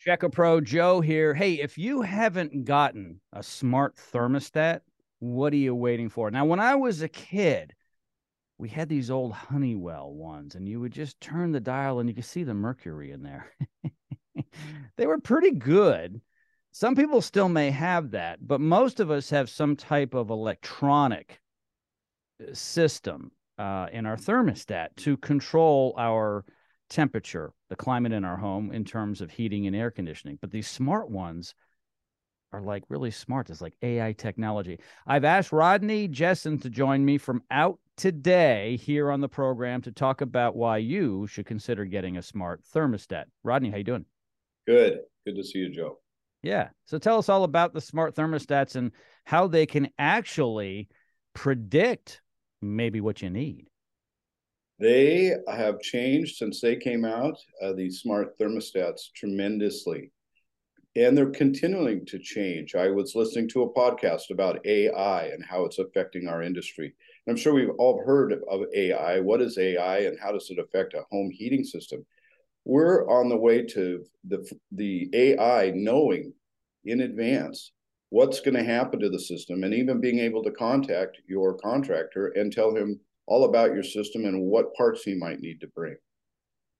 Check A Pro Joe here. Hey, if you haven't gotten a smart thermostat, what are you waiting for? Now, when I was a kid, we had these old Honeywell ones, and you would just turn the dial and you could see the mercury in there. they were pretty good. Some people still may have that, but most of us have some type of electronic uh, system uh, in our thermostat to control our temperature, the climate in our home in terms of heating and air conditioning. But these smart ones are like really smart. It's like AI technology. I've asked Rodney Jessen to join me from out today here on the program to talk about why you should consider getting a smart thermostat. Rodney, how you doing? Good. Good to see you, Joe. Yeah. So tell us all about the smart thermostats and how they can actually predict maybe what you need. They have changed since they came out, uh, these smart thermostats, tremendously. And they're continuing to change. I was listening to a podcast about AI and how it's affecting our industry. And I'm sure we've all heard of AI. What is AI and how does it affect a home heating system? We're on the way to the, the AI knowing in advance what's going to happen to the system and even being able to contact your contractor and tell him all about your system and what parts he might need to bring.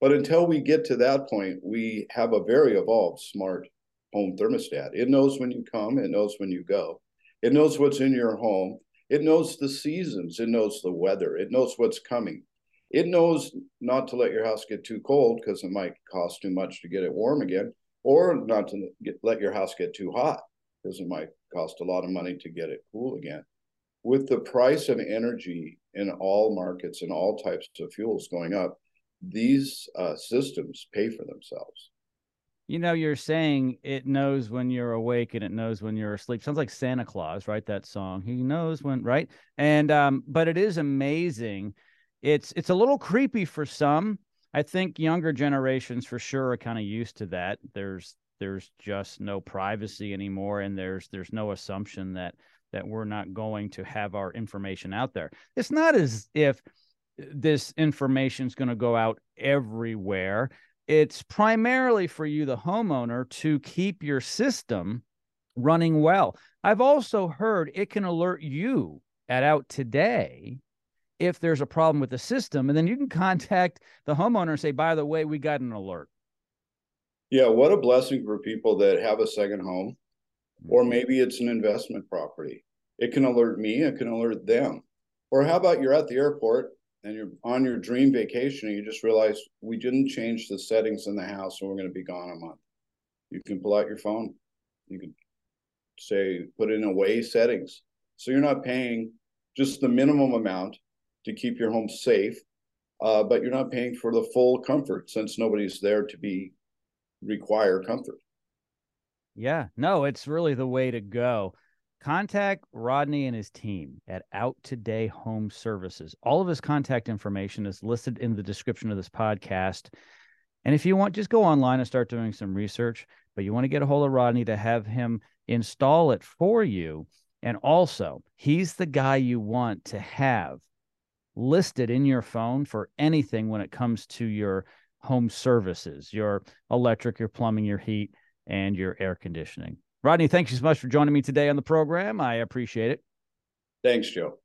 But until we get to that point, we have a very evolved smart home thermostat. It knows when you come, it knows when you go, it knows what's in your home, it knows the seasons, it knows the weather, it knows what's coming. It knows not to let your house get too cold because it might cost too much to get it warm again, or not to get, let your house get too hot because it might cost a lot of money to get it cool again. With the price of energy in all markets and all types of fuels going up, these uh, systems pay for themselves. You know, you're saying it knows when you're awake and it knows when you're asleep. Sounds like Santa Claus, right? That song. He knows when, right? And um, but it is amazing. It's it's a little creepy for some. I think younger generations for sure are kind of used to that. There's there's just no privacy anymore, and there's there's no assumption that that we're not going to have our information out there. It's not as if uh, this information is going to go out everywhere. It's primarily for you, the homeowner, to keep your system running well. I've also heard it can alert you at OutToday if there's a problem with the system. And then you can contact the homeowner and say, by the way, we got an alert. Yeah, what a blessing for people that have a second home or maybe it's an investment property. It can alert me, it can alert them. Or how about you're at the airport and you're on your dream vacation and you just realize we didn't change the settings in the house and we're going to be gone a month. You can pull out your phone. You can say, put in away settings. So you're not paying just the minimum amount to keep your home safe, uh, but you're not paying for the full comfort since nobody's there to be require comfort. Yeah, no, it's really the way to go. Contact Rodney and his team at OutToday Home Services. All of his contact information is listed in the description of this podcast. And if you want, just go online and start doing some research. But you want to get a hold of Rodney to have him install it for you. And also, he's the guy you want to have listed in your phone for anything when it comes to your home services, your electric, your plumbing, your heat and your air conditioning. Rodney, thank you so much for joining me today on the program. I appreciate it. Thanks, Joe.